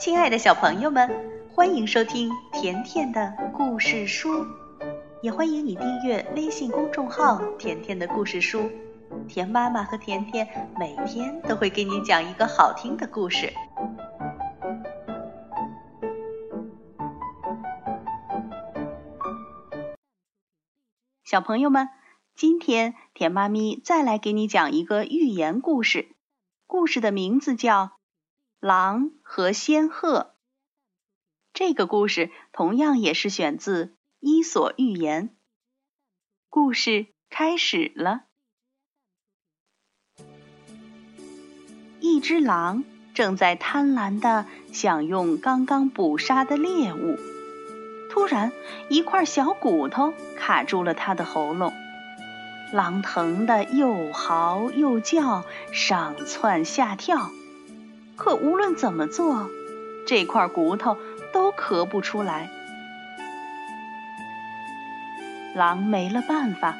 亲爱的小朋友们，欢迎收听甜甜的故事书，也欢迎你订阅微信公众号“甜甜的故事书”。甜妈妈和甜甜每天都会给你讲一个好听的故事。小朋友们，今天甜妈咪再来给你讲一个寓言故事，故事的名字叫。狼和仙鹤，这个故事同样也是选自《伊索寓言》。故事开始了。一只狼正在贪婪的享用刚刚捕杀的猎物，突然一块小骨头卡住了它的喉咙，狼疼得又嚎又叫，上蹿下跳。可无论怎么做，这块骨头都咳不出来。狼没了办法，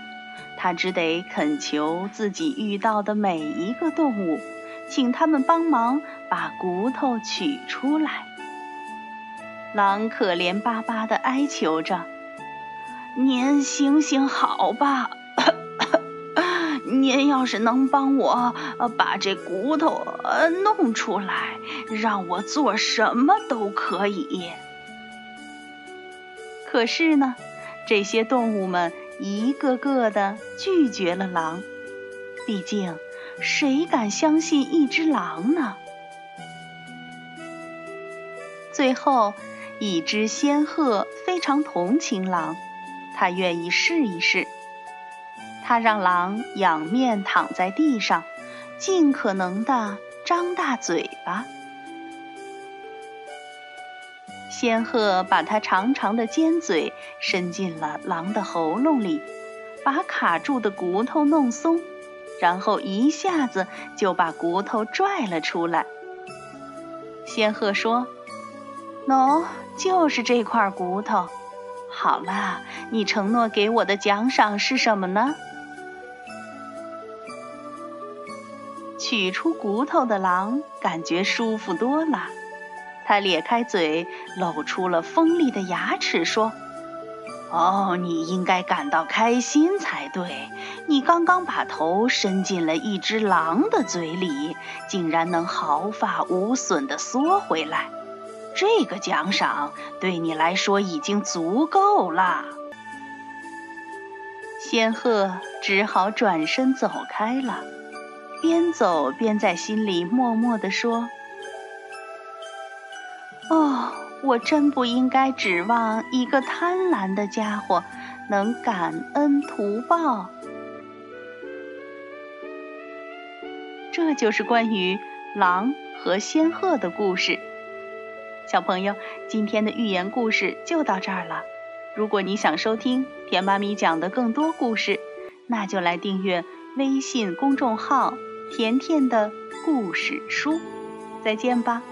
他只得恳求自己遇到的每一个动物，请他们帮忙把骨头取出来。狼可怜巴巴地哀求着：“您行行好吧。”您要是能帮我把这骨头呃弄出来，让我做什么都可以。可是呢，这些动物们一个个的拒绝了狼。毕竟，谁敢相信一只狼呢？最后，一只仙鹤非常同情狼，它愿意试一试。他让狼仰面躺在地上，尽可能的张大嘴巴。仙鹤把它长长的尖嘴伸进了狼的喉咙里，把卡住的骨头弄松，然后一下子就把骨头拽了出来。仙鹤说：“喏，就是这块骨头。好了，你承诺给我的奖赏是什么呢？”取出骨头的狼感觉舒服多了，他咧开嘴，露出了锋利的牙齿，说：“哦，你应该感到开心才对。你刚刚把头伸进了一只狼的嘴里，竟然能毫发无损地缩回来。这个奖赏对你来说已经足够了。”仙鹤只好转身走开了。边走边在心里默默地说：“哦，我真不应该指望一个贪婪的家伙能感恩图报。”这就是关于狼和仙鹤的故事。小朋友，今天的寓言故事就到这儿了。如果你想收听甜妈咪讲的更多故事，那就来订阅微信公众号。甜甜的故事书，再见吧。